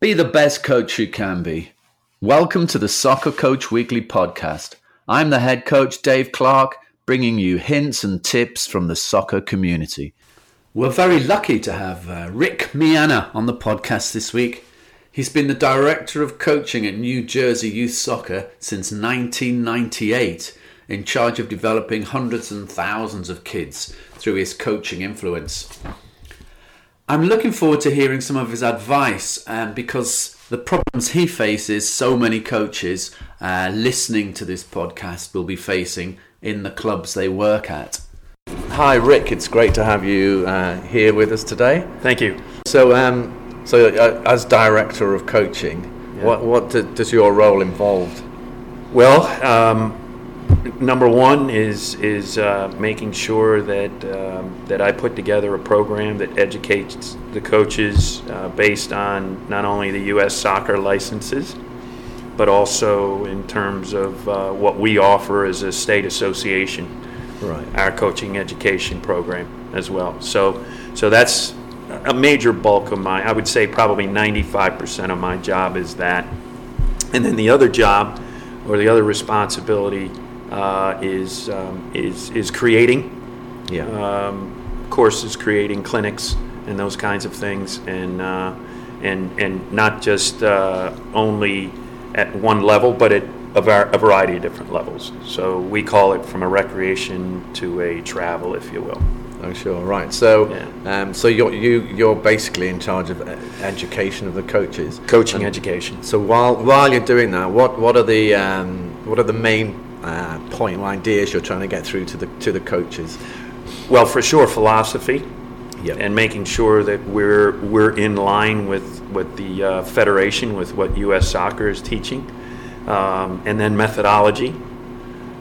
Be the best coach you can be. Welcome to the Soccer Coach Weekly podcast. I'm the head coach, Dave Clark, bringing you hints and tips from the soccer community. We're very lucky to have uh, Rick Meana on the podcast this week. He's been the director of coaching at New Jersey Youth Soccer since 1998, in charge of developing hundreds and thousands of kids through his coaching influence. I'm looking forward to hearing some of his advice um, because the problems he faces, so many coaches uh, listening to this podcast will be facing in the clubs they work at. Hi, Rick. It's great to have you uh, here with us today. Thank you. So, um, so uh, as director of coaching, Yeah. what what do, does your role involve? Well, um, number one is is uh, making sure that um, that I put together a program that educates the coaches uh, based on not only the U.S. soccer licenses, but also in terms of uh, what we offer as a state association, Right. our coaching education program as well. So, so that's a major bulk of my. I would say probably 95% of my job is that. And then the other job, or the other responsibility, uh, is um, is is creating Yeah. um, courses, creating clinics, and those kinds of things, and uh, and and not just uh, only at one level, but at a, var- a variety of different levels. So we call it from a recreation to a travel, if you will. Oh, sure. Right. So, Yeah. um, so you're you you're basically in charge of uh, education of the coaches. Coaching And education. So while while you're doing that, what what are the um, what are the main uh, point or ideas you're trying to get through to the to the coaches? Well, for sure, philosophy. Yep. and making sure that we're we're in line with with the uh, federation, with what U.S. Soccer is teaching, um, and then methodology,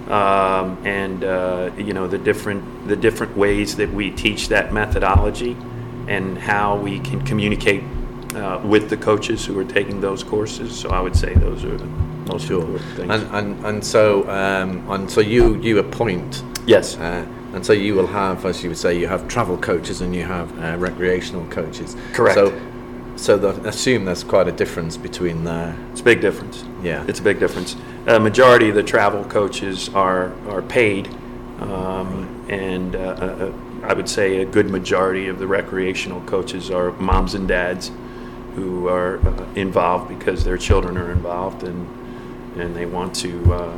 um, and uh, you know the different the different ways that we teach that methodology, and how we can communicate uh, with the coaches who are taking those courses. So I would say those are most Sure. And and and so um, and so you you appoint. yes. Uh, and so you will have, as you would say, you have travel coaches and you have uh, recreational coaches. Correct. So, so the, assume there's quite a difference between the. It's a big difference. Yeah. It's a big difference. A majority of the travel coaches are, are paid, um, and uh, uh, uh, I would say a good majority of the recreational coaches are moms and dads who are uh, involved because their children are involved and, and they want to, uh,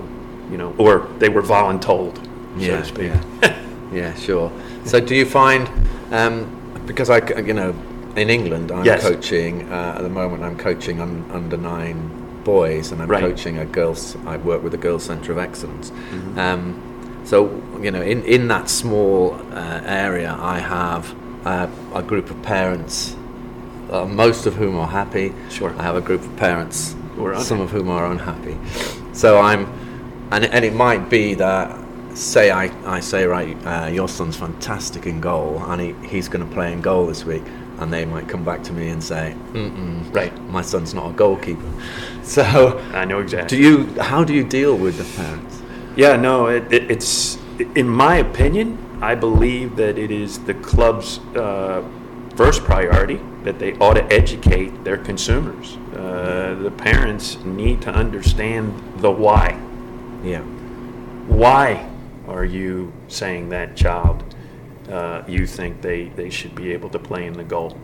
you know, or they were voluntold, so to speak. Yeah. yeah, sure. So, do you find, um, because I, you know, in England, I'm Yes. coaching uh, at the moment. I'm coaching un, under nine boys, and I'm Right. coaching a girls. I work with a girls' centre of excellence. Mm-hmm. Um, so, you know, in in that small uh, area, I have uh, a group of parents, uh, most of whom are happy. Sure. I have a group of parents, Are some of whom are unhappy. So I'm, and and it might be that say I, I say right, uh, your son's fantastic in goal, and he, he's going to play in goal this week, and they might come back to me and say, Mm-mm, Right. my son's not a goalkeeper. So I know exactly. do you? How do you deal with the parents? Yeah, no, it, it, it's in my opinion. I believe that it is the club's uh, first priority that they ought to educate their consumers. Uh, the parents need to understand the why. Yeah. Why are you saying that child? Uh, you think they, they should be able to play in the goal?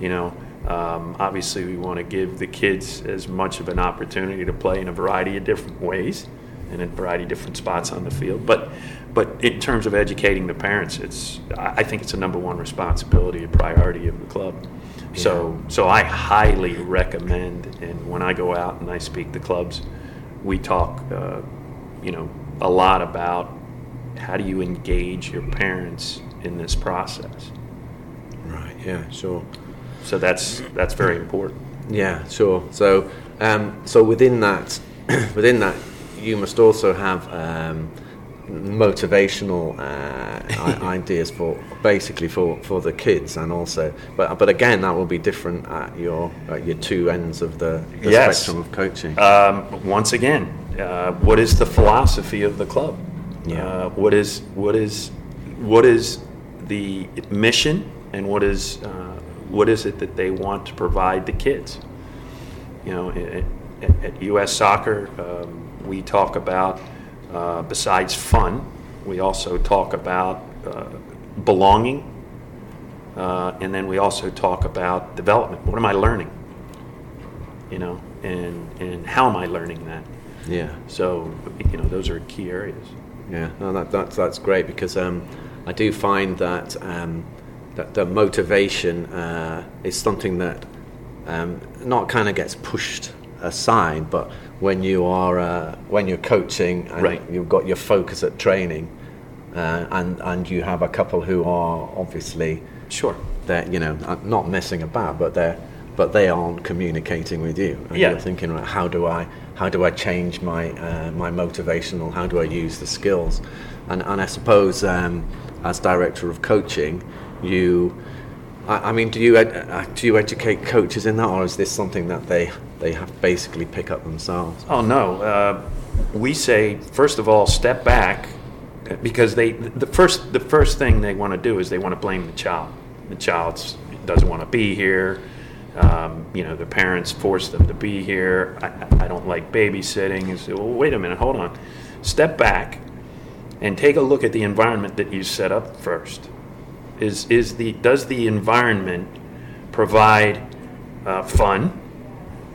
You know, um, obviously we want to give the kids as much of an opportunity to play in a variety of different ways and in a variety of different spots on the field. But but in terms of educating the parents, it's I I think it's a number one responsibility and priority of the club. So so I highly recommend, and when I go out and I speak to clubs, we talk, uh, you know, a lot about how do you engage your parents in this process. Right. Yeah. Sure. So that's that's very important. Yeah, sure. So, um, so within that, within that, you must also have um, motivational uh, ideas for basically for, for the kids, and also, but but again, that will be different at your at your two ends of the, the Yes. spectrum of coaching. Um, once again, uh, what is the philosophy of the club? Yeah. Uh, what is what is what is the mission, and what is uh, what is it that they want to provide the kids? you know, at, at, at U.S. Soccer, um, we talk about uh, besides fun, we also talk about uh, belonging, uh, and then we also talk about development. What am I learning? You know, and and how am I learning that? Yeah. So, you know, those are key areas. Yeah, no, that, that's that's great because um, I do find that um, that the motivation uh, is something that um, not kind of gets pushed aside, but when you are uh, when you're coaching and Right. you've got your focus at training, uh, and and you have a couple who are obviously Sure. they're you know uh, not messing about, but they're but they aren't communicating with you. And Yeah. You're thinking, right, how do I how do I change my uh, my motivational? How do I use the skills? And and I suppose um, as director of coaching, you. I I mean, do you ed- uh, do you educate coaches in that, or is this something that they they have basically pick up themselves? Oh no. Uh, we say first of all, step back, because they the first the first thing they want to do is they want to blame the child. The child doesn't want to be here. Um, you know, the parents force them to be here. I, I- don't like babysitting. You say, well, wait a minute, hold on. Step back and take a look at the environment that you set up first. Is is the does the environment provide uh, fun,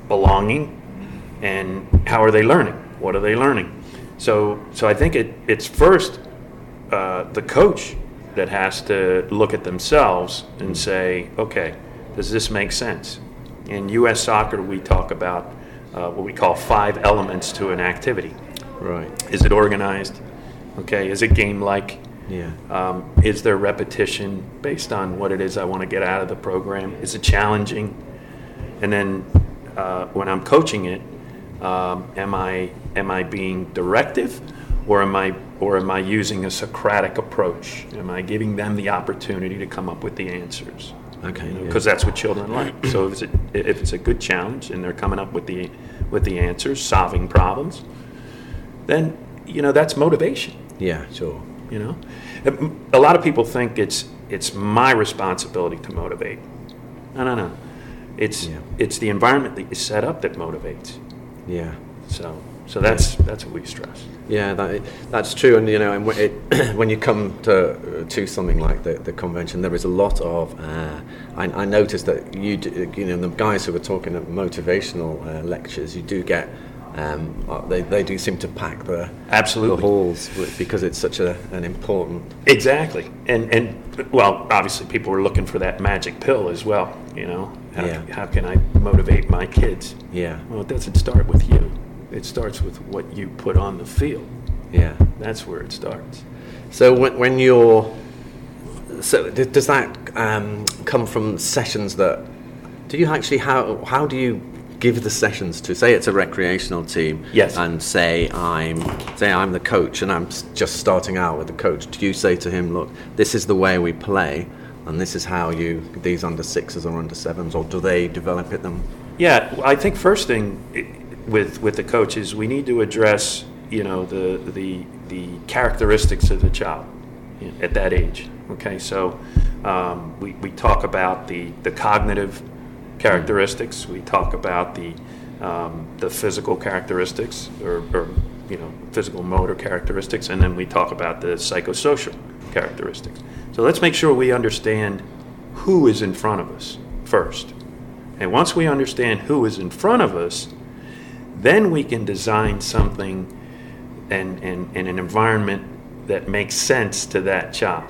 belonging, and how are they learning? What are they learning? So, so I think it, it's first uh, the coach that has to look at themselves and say, okay, does this make sense? In U.S. soccer, we talk about uh, what we call five elements to an activity. Right. Is it organized? Okay. Is it game-like? Yeah. Um, is there repetition based on what it is I want to get out of the program? Is it challenging? And then uh, when I'm coaching it, um, am I am I being directive, or am I or am I using a Socratic approach? Am I giving them the opportunity to come up with the answers? Okay. yeah. Because that's what children like. So if it's, a, if it's a good challenge and they're coming up with the with the answers, solving problems, then you know that's motivation yeah. Sure. You know a lot of people think it's it's my responsibility to motivate no no no it's Yeah. it's the environment that you set up that motivates Yeah. so so that's that's what we stress Yeah, that, that's true. And you know, and when, it, when you come to to something like the, the convention, there is a lot of. Uh, I, I noticed that you do, you know the guys who were talking at motivational uh, lectures, you do get. Um, uh, they, they do seem to pack the, Absolutely. the halls because it's such a, an important exactly. And and well obviously people are looking for that magic pill as well you know? How, Yeah. how can i motivate my kids? Yeah. Well it doesn't start with you. It starts with what you put on the field. Yeah. That's where it starts. So when, when you're, so does that um, come from sessions that? Do you actually how how do you give the sessions to? Say it's a recreational team. Yes. And say I'm say I'm the coach and I'm just starting out with the coach. Do you say to him, look, this is the way we play, and this is how you these under sixes or under sevens, or do they develop it them? Yeah, I think first thing with with the coaches, we need to address you know the the the characteristics of the child at that age. Okay, so um, we we talk about the the cognitive characteristics. We talk about the um, the physical characteristics or, or you know physical motor characteristics, and then we talk about the psychosocial characteristics. So let's make sure we understand who is in front of us first. And once we understand who is in front of us, then we can design something and, and, and an environment that makes sense to that child.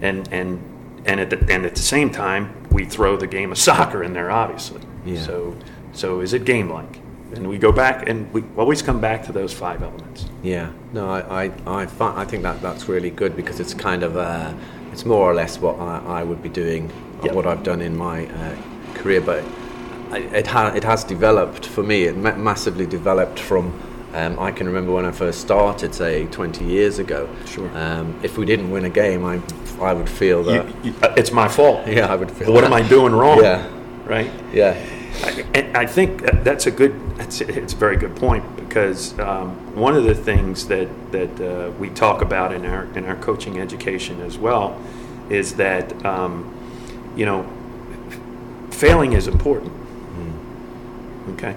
And, and, and, at the, and at the same time, we throw the game of soccer in there, obviously. Yeah. So, so is it game like? And we go back and we always come back to those five elements. Yeah, no, I, I, I, fi- I think that that's really good because it's kind of, uh, it's more or less what I, I would be doing, or Yep. what I've done in my uh, career, but it, ha- it has developed for me, it ma- massively developed from, um, I can remember when I first started, say, 20 years ago. Sure. Um, if we didn't win a game, I, I would feel that, You- you- uh, it's my fault. yeah, I would feel What am I doing wrong? Yeah. Right? Yeah, I- And I think that's a good, that's, it's a very good point because um, one of the things that, that uh, we talk about in our, in our coaching education as well is that, um, you know, failing is important. Okay,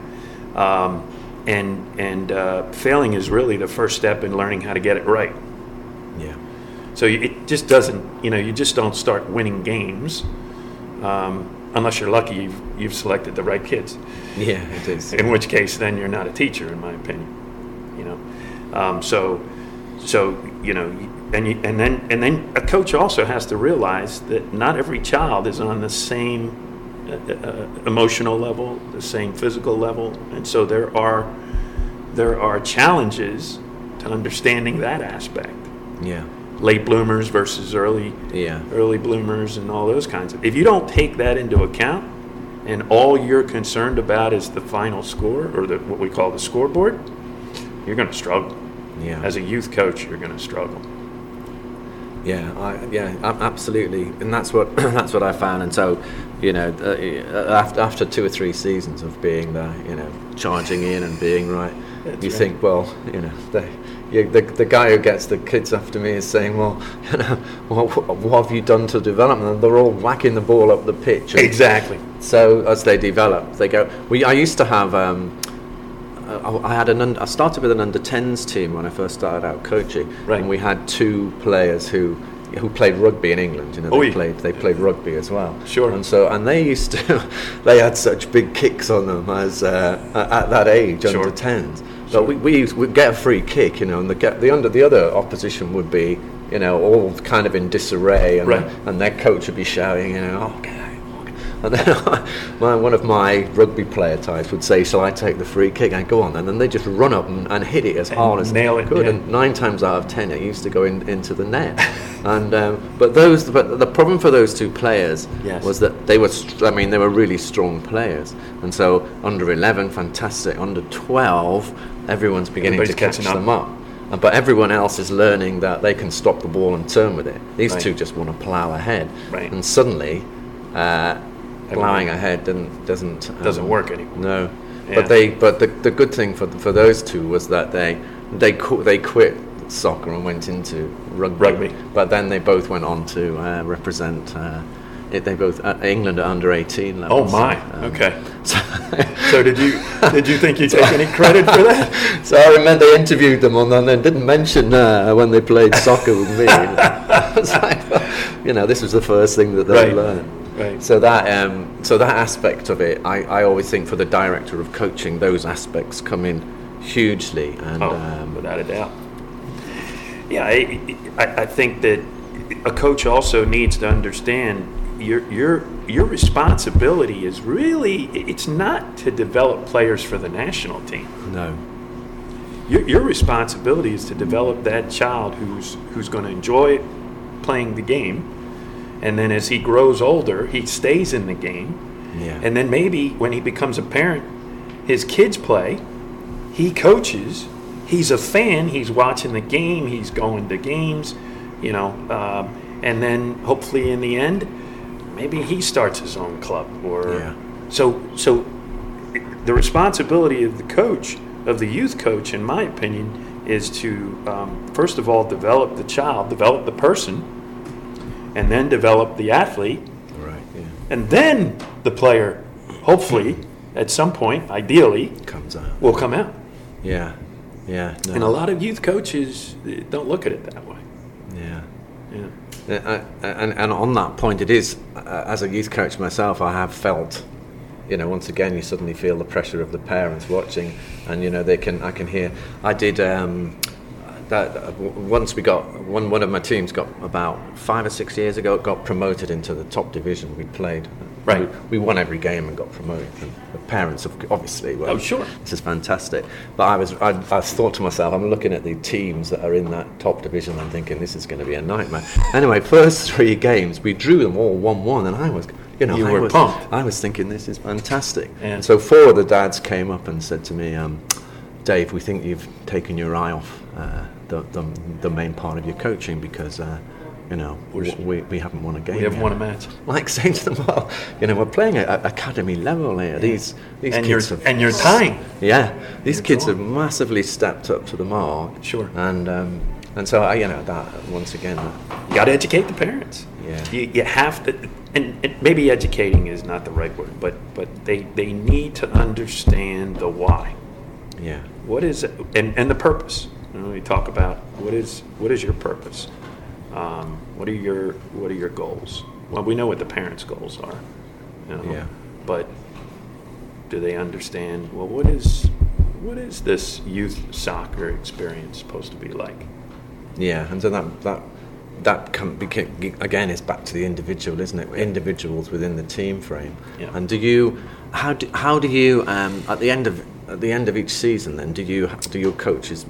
um, and and uh, failing is really the first step in learning how to get it right. Yeah. So it just doesn't, you know, you just don't start winning games um, unless you're lucky you've, you've selected the right kids. Yeah, it is. In which case, then you're not a teacher, in my opinion. You know, um, so so you know, and you, and then and then a coach also has to realize that not every child is on the same Uh, emotional level, the same physical level, and so there are there are challenges to understanding that aspect. Yeah. Late bloomers versus early Yeah. early bloomers and all those kinds of. If you don't take that into account, and all you're concerned about is the final score or the what we call the scoreboard, you're going to struggle. Yeah. As a youth coach, you're going to struggle. Yeah, I, yeah, absolutely, and that's what that's what I found. And so, you know, uh, after after two or three seasons of being there, you know, charging in and being right, That's you right. think, well, you know, the, you, the the guy who gets the kids after me is saying, well, you know, what, what have you done to develop them? And they're all whacking the ball up the pitch. Exactly. So as they develop, they go. We I used to have. Um, uh, I I had an. un- I started with an under 10s team when I first started out coaching, Right. and we had two players who who played rugby in England. You know, they played they played rugby as well. Sure. And so and they used to, they had such big kicks on them as uh, at at that age Sure. under 10s. But we we would get a free kick, you know, and the get the under the other opposition would be. You know, all kind of in disarray, and, Right. and their coach would be shouting, you know, oh, get out, oh, get-" and then my, one of my rugby player types would say, "Shall I take the free kick?" I go on, and then they just run up and, and hit it as hard as nail they it, could. yeah. And nine times out of ten, it used to go in, into the net. and um, but those, but the problem for those two players Yes. was that they were, I mean, they were really strong players. And so under eleven, fantastic. Under twelve, everyone's beginning Everybody's to catch up. them up. But everyone else is learning that they can stop the ball and turn with it. These Right. two just want to plough ahead. Right. And suddenly, uh, ploughing ahead doesn't doesn't um, Doesn't work anymore. No. Yeah. But they but the, the good thing for for those two was that they they qu- they quit soccer and went into rugby. Rugby. But then they both went on to uh, represent. Uh, it, they both uh, England at under eighteen level. Oh my. um, Okay. So, So did you did you think you take any credit for that? so I remember they interviewed them on and they didn't mention uh, when they played soccer with me. It's like, you know, this was the first thing that they Right. learned. Right. So that um, so that aspect of it, I, I always think for the director of coaching, those aspects come in hugely. And Oh, um, without a doubt. Yeah, I, I, I think that a coach also needs to understand your your your responsibility is really it's not to develop players for the national team. no, Your, your responsibility is to develop that child who's who's going to enjoy playing the game, and then as he grows older, he stays in the game, yeah, and then maybe when he becomes a parent, his kids play, he coaches, he's a fan, he's watching the game, he's going to games, you know, um, and then hopefully in the end, maybe he starts his own club or Yeah. so so the responsibility of the coach of the youth coach in my opinion is to um, first of all develop the child develop the person and then develop the athlete right, yeah, and then the player, hopefully, at some point, ideally, comes out. will come out. Yeah, yeah, no, And a lot of youth coaches eh, don't look at it that way. yeah. Yeah. Uh, and, and on that point, it is, uh, as a youth coach myself, I have felt, you know, once again, you suddenly feel the pressure of the parents watching, and, you know, they can, I can hear, I did, um, that uh, once we got, one, one of my teams got about five or six years ago, got promoted into the top division we played. Right. We, we won every game and got promoted. And the parents, obviously, were, Oh, sure. this is fantastic. But I was, I, I thought to myself, I'm looking at the teams that are in that top division. I'm thinking this is going to be a nightmare. Anyway, first three games we drew them all one-one, and I was, you know, You I were was, pumped. I was thinking this is fantastic. Yeah. And so four of the dads came up and said to me, um, Dave, we think you've taken your eye off uh, the, the the main part of your coaching because. Uh, you know, we, we, we haven't won a game. We haven't yet." won a match. Like saying to them, well, you know, we're playing at at academy level here. These these And you're, kids have and you're tying. yeah, these You're kids have massively stepped up to the mark. Sure. And um, and so I, you know, that once again, that, You got to educate the parents. Yeah. You, you have to, and, and maybe educating is not the right word, but but they they need to understand the why. Yeah. What is it, and and the purpose. You know, we talk about what is what is your purpose. Um, what are your what are your goals? Well, we know what the parents' goals are. You know, Yeah. But do they understand? Well, what is what is this youth soccer experience supposed to be like? Yeah, and so that that that can be, again is back to the individual, isn't it? Individuals within the team frame. Yeah. And do you how do how do you um, at the end of at the end of each season then do you do your coaches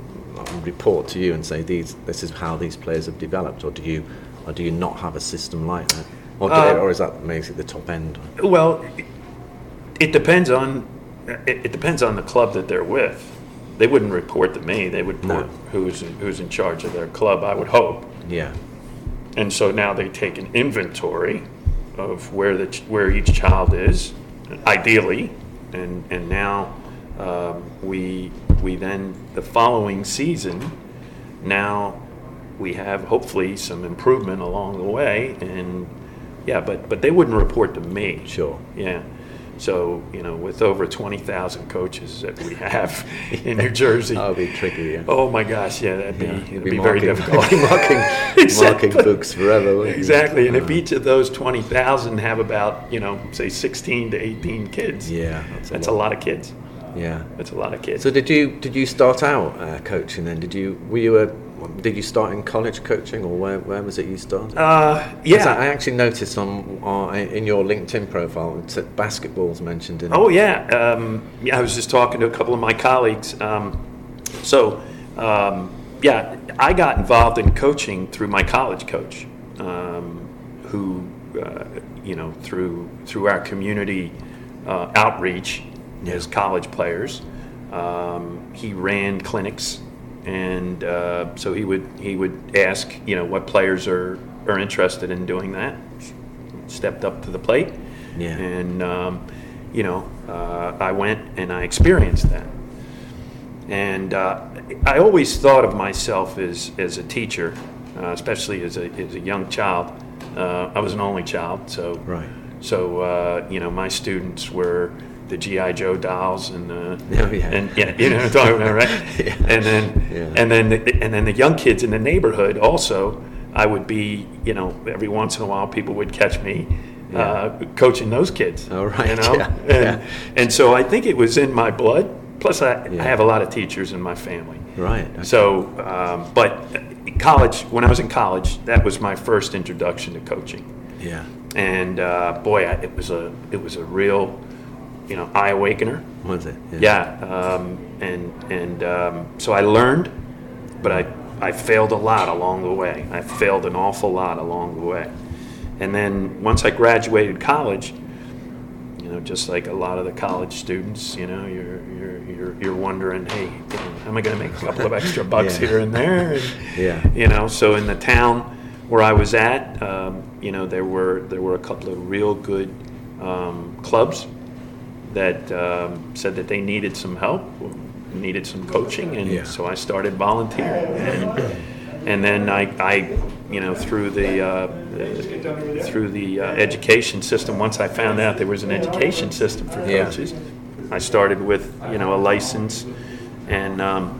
report to you and say these this is how these players have developed, or do you or do you not have a system like that, or do Uh, or is that it the top end? Well, it- it depends on it, it depends on the club that they're with. They wouldn't report to me. They would report No. who's who's in charge of their club. I would hope. Yeah. And so now they take an inventory of where the ch- where each child is, ideally, and and now um, we we then the following season, now we have hopefully some improvement along the way, and yeah, but but they wouldn't report to me. Sure. Yeah. So you know, with over twenty thousand coaches that we have in New Jersey, That would be tricky. Yeah. oh my gosh, yeah, that'd be it'd be, very marking, difficult. be marking, Exactly. marking books forever. wouldn't you? Exactly, and if Uh, each of those twenty thousand have about you know say sixteen to eighteen kids, yeah, that's, that's a lot of kids. Yeah. it's a lot of kids. So did you did you start out uh, coaching then? Did you were you a did you start in college coaching or where, where was it you started? uh, yeah. I actually noticed on, on in your LinkedIn profile that basketball's mentioned in. Oh yeah, um, yeah. I was just talking to a couple of my colleagues. Um, so um, yeah, I got involved in coaching through my college coach, um, who uh, you know through through our community uh, outreach as college players. Um, he ran clinics, and uh, so he would he would ask you know what players are are interested in doing that. Stepped up to the plate. Yeah. And, um, you know, uh, I went and I experienced that. And uh, I always thought of myself as, as a teacher, uh, especially as a, as a young child. Uh, I was an only child, so Right. so uh, you know my students were the GI Joe dolls and the Oh, yeah. and yeah you know what I'm talking about right Yeah. and then Yeah. and then the, and then the young kids in the neighborhood also I would be you know every once in a while people would catch me uh, coaching those kids Oh, right, you know yeah, and yeah. and so I think it was in my blood plus I, Yeah. I have a lot of teachers in my family Right. okay. so, um, but college, when I was in college, that was my first introduction to coaching, Yeah. and uh, boy, I, it was a it was a real, you know, eye awakener. Was it? Yeah, um, and and um, so I learned, but I I failed a lot along the way. I failed an awful lot along the way, and then once I graduated college, you know, just like a lot of the college students, you know, you're you're you're, you're wondering, hey, you know, am I going to make a couple of extra bucks Yeah. here and there? And, Yeah. You know, so in the town where I was at, um, you know, there were there were a couple of real good um, clubs that um, said that they needed some help, needed some coaching, and Yeah. so I started volunteering. And, and then I, I, you know, through the, uh, through the uh, education system, once I found out there was an education system for Yeah. coaches, I started with you know a license, and um,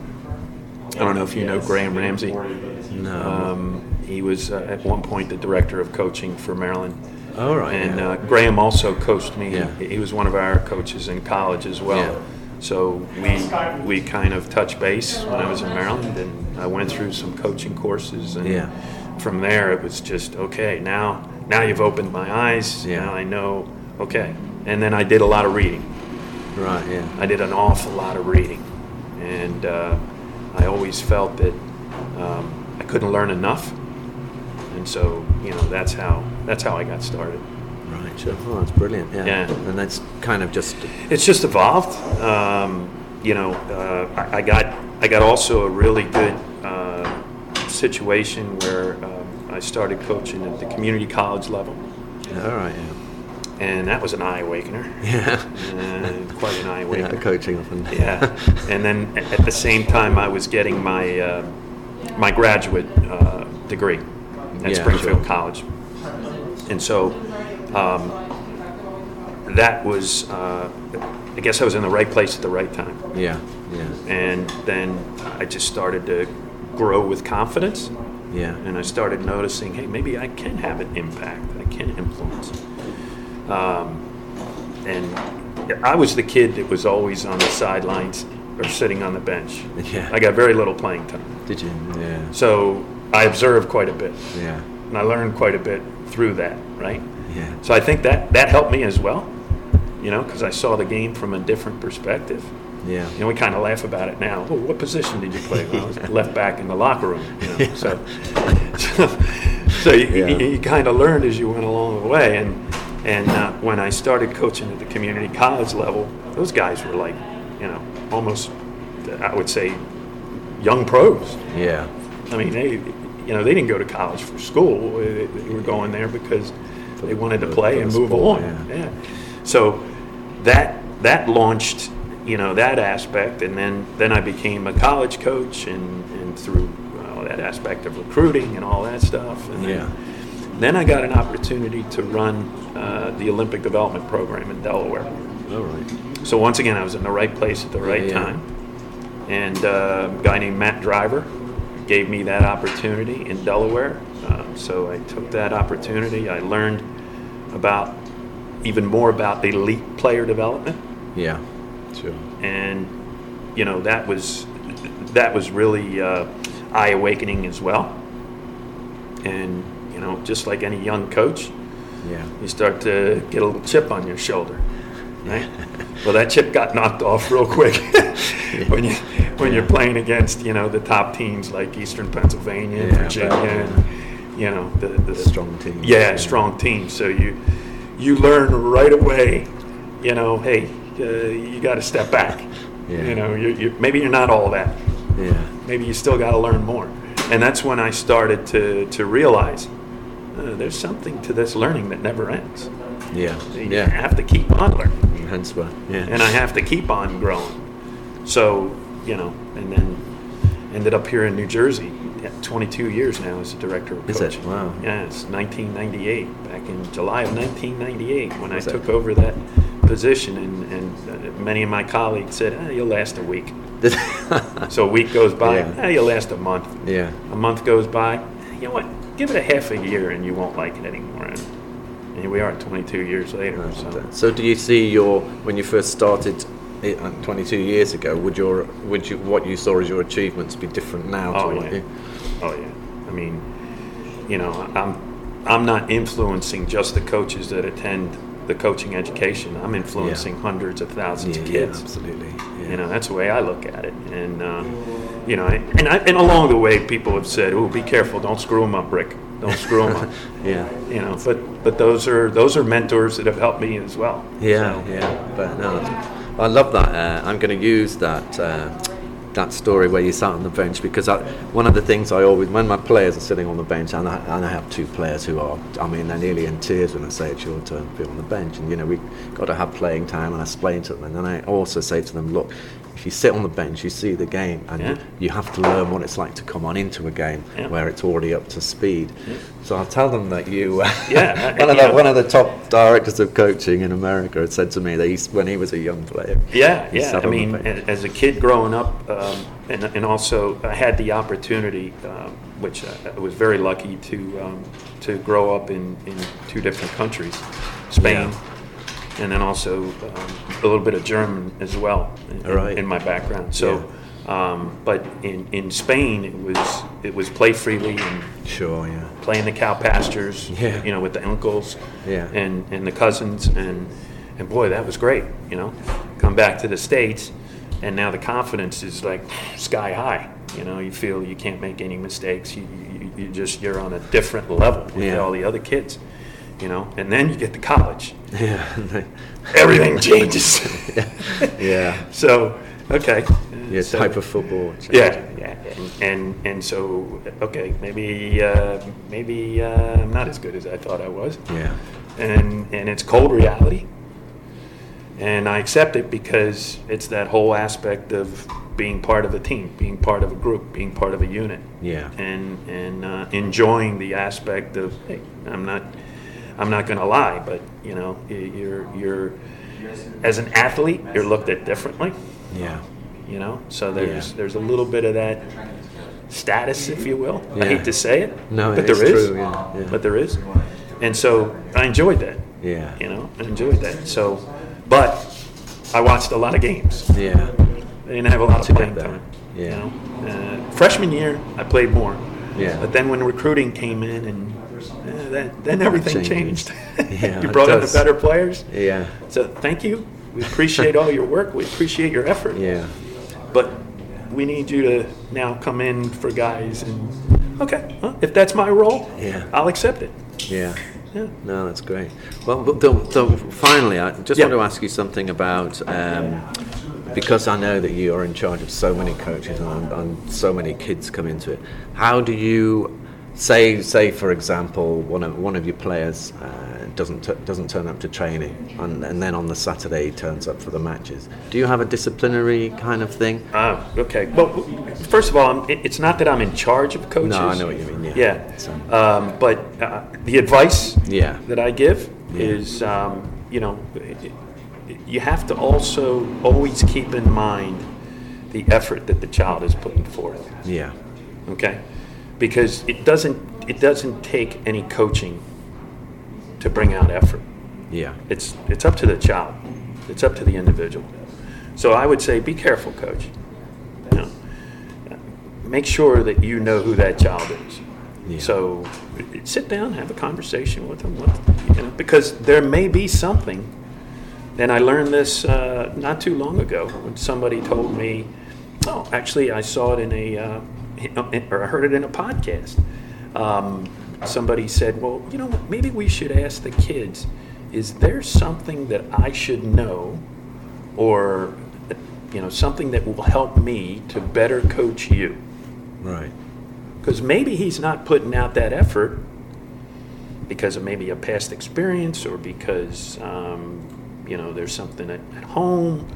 I don't know if you know Graham Ramsey. No. Um, he was uh, at one point the director of coaching for Maryland. All right. And yeah. uh, Graham also coached me. Yeah. He was one of our coaches in college as well. Yeah. So we we kind of touched base when I was in Maryland, and I went through some coaching courses. And Yeah. from there, it was just okay. Now now you've opened my eyes. Yeah. Now I know. Okay. And then I did a lot of reading. right. Yeah. I did an awful lot of reading, and uh, I always felt that um, I couldn't learn enough, so you know that's how that's how I got started. Right. Sure. Oh, that's brilliant. Yeah. Yeah. And that's kind of just. It's just evolved. Um, you know, uh, I, I got I got also a really good uh, situation where um, I started coaching at the community college level, All right. Yeah. and that was an eye awakener, Yeah. uh, quite an eye Yeah. awakener. Coaching often. yeah. And then at the same time, I was getting my uh, my graduate uh, degree at Yeah, Springfield sure. College, and so um, that was, uh, I guess I was in the right place at the right time. Yeah. Yeah. And then I just started to grow with confidence. Yeah. And I started noticing, hey, maybe I can have an impact. I can influence. Um, and I was the kid that was always on the sidelines or sitting on the bench. Yeah. I got very little playing time. Did you? Yeah. So I observed quite a bit. Yeah. And I learned quite a bit through that, right? Yeah. So I think that that helped me as well, you know, because I saw the game from a different perspective. Yeah. You know, we kind of laugh about it now. Well, what position did you play? Well, I was left back in the locker room. You know? So, so, so you, Yeah. you, you kind of learned as you went along the way. And and uh, when I started coaching at the community college level, those guys were like, you know, almost, I would say, young pros. Yeah. I mean, they, you know, they didn't go to college for school. They, they were going there because they wanted to play and move sport, on. yeah. Yeah. So that that launched, you know, that aspect, and then then I became a college coach, and and through well, that aspect of recruiting and all that stuff. And then, Yeah. then I got an opportunity to run uh, the Olympic Development Program in Delaware. All right. So once again, I was in the right place at the right Yeah, yeah. time. And uh, a guy named Matt Driver gave me that opportunity in Delaware. Uh, so I took that opportunity. I learned about even more about elite player development, Yeah. Sure. and you know that was that was really uh, eye awakening as well. And you know, just like any young coach, Yeah. you start to get a little chip on your shoulder. Right? well, that chip got knocked off real quick when you when you're playing against you know the top teams like Eastern Pennsylvania, Yeah, Virginia, and you know the, the Strong teams. Yeah, strong teams. So you you learn right away. You know, hey, uh, you got to step back. Yeah. You know, you you maybe you're not all that Yeah. maybe you still got to learn more. And that's when I started to, to realize uh, there's something to this learning that never ends. Yeah. You Yeah. have to keep on learning, Hence why. Yeah. and I have to keep on growing. So, you know, and then ended up here in New Jersey. Yeah, 22 years now as a director of Is it? Wow. Yeah, it's 1998, back in July of 1998 when I it? took over that position, and, and uh, many of my colleagues said, ah, "You'll last a week." So a week goes by, Yeah. ah, you'll last a month. yeah. A month goes by. You know what? Give it a half a year, and you won't like it anymore. And here we are, 22 years later. So So do you see your when you first started 22 years ago? Would your would you what you saw as your achievements be different now? Oh, to yeah. you, Oh yeah. I mean, you know, I'm I'm not influencing just the coaches that attend the coaching education. I'm influencing hundreds of thousands yeah, of yeah, kids. absolutely. Yeah. You know, that's the way I look at it. And uh, you know, and I, and along the way, people have said, "Oh, be careful! Don't screw them up, Rick. Don't screw them up." yeah. You know, but but those are those are mentors that have helped me as well. Yeah, So- yeah, but no, I love that. Uh, I'm going to use that uh, that story where you sat on the bench because I, one of the things I always, when my players are sitting on the bench, and I, and I have two players who are, I mean, they're nearly in tears when I say it's your turn to be on the bench, and you know we've got to have playing time, and I explain to them, and then I also say to them, look. If you sit on the bench, you see the game, and Yeah. you, you have to learn what it's like to come on into a game Yeah. where it's already up to speed. So I'll tell them that you, uh, Yeah, one of yeah. the one of the top directors of coaching in America had said to me that he's, when he was a young player. Yeah, yeah. I mean, as a kid growing up, um, and, and also I had the opportunity, um, which I I was very lucky to um, to grow up in, in two different countries, Spain, and then also um, a little bit of German as well in, Right. in my background. So, um, but in, in Spain, it was it was play freely and Sure, yeah. playing the cow pastures, Yeah. you know, with the uncles Yeah. and, and the cousins. And, and boy, that was great, you know. Come back to the States, and now the confidence is like sky high. You know, you feel you can't make any mistakes. You, you, you just, you're on a different level with Yeah. all the other kids, you know. And then you get to college, Yeah. everything changes. yeah. so, okay. Yeah, So- type of football. yeah, yeah, and and, and so okay, maybe uh, maybe uh, I'm not as good as I thought I was, Yeah. and and it's cold reality, and I accept it because it's that whole aspect of being part of a team, being part of a group, being part of a unit, Yeah. and and uh, enjoying the aspect of hey, I'm not I'm not going to lie, but you know, you're you're as an athlete, you're looked at differently. Yeah. You know, so there's Yeah. there's a little bit of that status, if you will. I hate to say it, No, but it there is true, yeah, yeah. But there is, and so I enjoyed that. Yeah. You know, I enjoyed that. So, but I watched a lot of games. Yeah. I didn't have a lot of To playing time. Yeah. You know, uh, freshman year I played more. Yeah. But then when recruiting came in, and uh, that, then everything changes. changed. Yeah, you brought in the better players. Yeah. So thank you. We appreciate all your work. We appreciate your effort. Yeah. But we need you to now come in for guys and okay, well, if that's my role, Yeah. I'll accept it. Yeah. Yeah. No, that's great. Well, but the, the, finally, I just Yeah. want to ask you something about um, because I know that you are in charge of so many coaches and, and so many kids come into it. How do you say, say for example, one of one of your players uh, doesn't t- doesn't turn up to training, and, and then on the Saturday he turns up for the matches? Do you have a disciplinary kind of thing? Ah, okay. Well, first of all, I'm, it's not that I'm in charge of coaches. No, I know what you mean. Yeah. Yeah. So- Um, but uh, the advice Yeah. that I give Yeah. is, um, you know, you have to also always keep in mind the effort that the child is putting forth. Yeah. Okay, because it doesn't it doesn't take any coaching to bring out effort. Yeah. It's it's up to the child. It's up to the individual. So I would say, be careful, coach. You know, make sure that you know who that child is. Yeah. So sit down, have a conversation with them, what, you know, because there may be something. And I learned this uh, not too long ago when somebody told me, "Oh, actually, I saw it in a, uh, or I heard it in a podcast." Um, somebody said, "Well, you know, maybe we should ask the kids: Is there something that I should know, or you know, something that will help me to better coach you?" Right. Because maybe he's not putting out that effort because of maybe a past experience or because um, you know there's something at, at home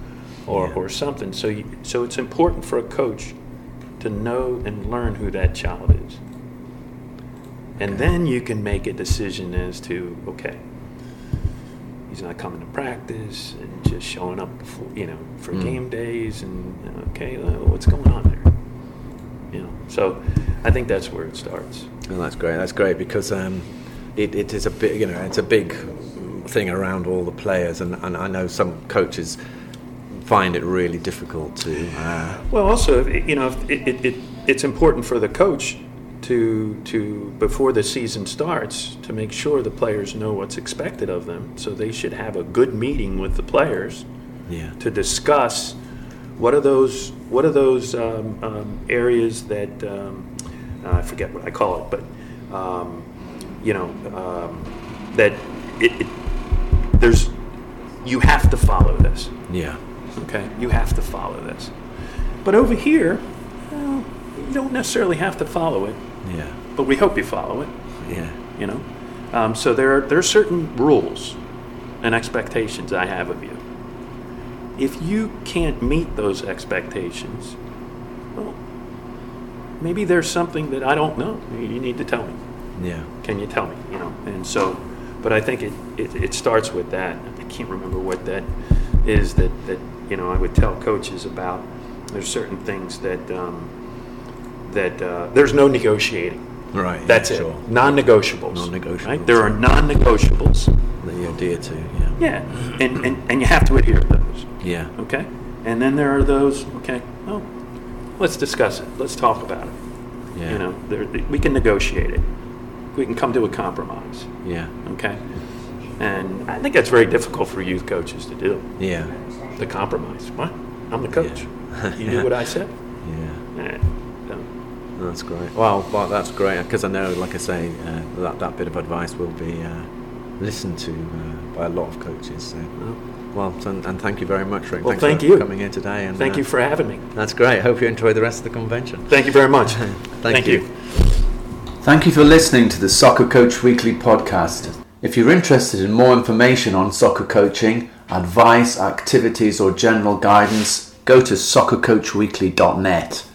or, Yeah. or something. So you, so it's important for a coach to know and learn who that child is, and then you can make a decision as to okay. He's not coming to practice and just showing up, for, you know, for Mm. game days and okay, well, what's going on there? you know so i think that's where it starts Well, that's great. That's great because um, it, it is a big, you know, it's a big thing around all the players, and, and I know some coaches find it really difficult to. Uh, well also you know it, it, it, it's important for the coach to to before the season starts to make sure the players know what's expected of them so they should have a good meeting with the players yeah, to discuss what are those what are those um, um, areas that um, I forget what I call it, but um, you know um, that it, it there's you have to follow this. yeah, Okay, you have to follow this. But over here, well, you don't necessarily have to follow it, yeah, but we hope you follow it. Yeah, you know? Um, so there are, there are certain rules and expectations i have of you. If you can't meet those expectations well maybe there's something that i don't know. You need to tell me. Yeah, can you tell me? You know? And so but i think it, it, it starts with that. I can't remember what that is that, that you know i would tell coaches about there's certain things that um, that uh, there's no negotiating right. that's yeah, it. Sure. Non-negotiables. Non-negotiables. Right? There are non-negotiables. That you adhere to. Yeah, Yeah, and, and and you have to adhere to those. yeah, Okay. And then there are those. Okay. Well, let's discuss it. Let's talk about it. yeah, You know, there, we can negotiate it. We can come to a compromise. yeah, Okay. And I think that's very difficult for youth coaches to do. yeah, The compromise. What? I'm the coach. You do what I said. yeah. Eh, no. That's great. Well, well that's great because I know, like I say, uh, that that bit of advice will be uh, listened to uh, by a lot of coaches. So, well, so, and thank you very much, Rick. Well, Thanks thank for you. coming here today. And Thank uh, you for having me. That's great. Hope you enjoy the rest of the convention. Thank you very much. Thank you. Thank you for listening to the Soccer Coach Weekly podcast. If you're interested in more information on soccer coaching, advice, activities, or general guidance, go to soccercoachweekly.net.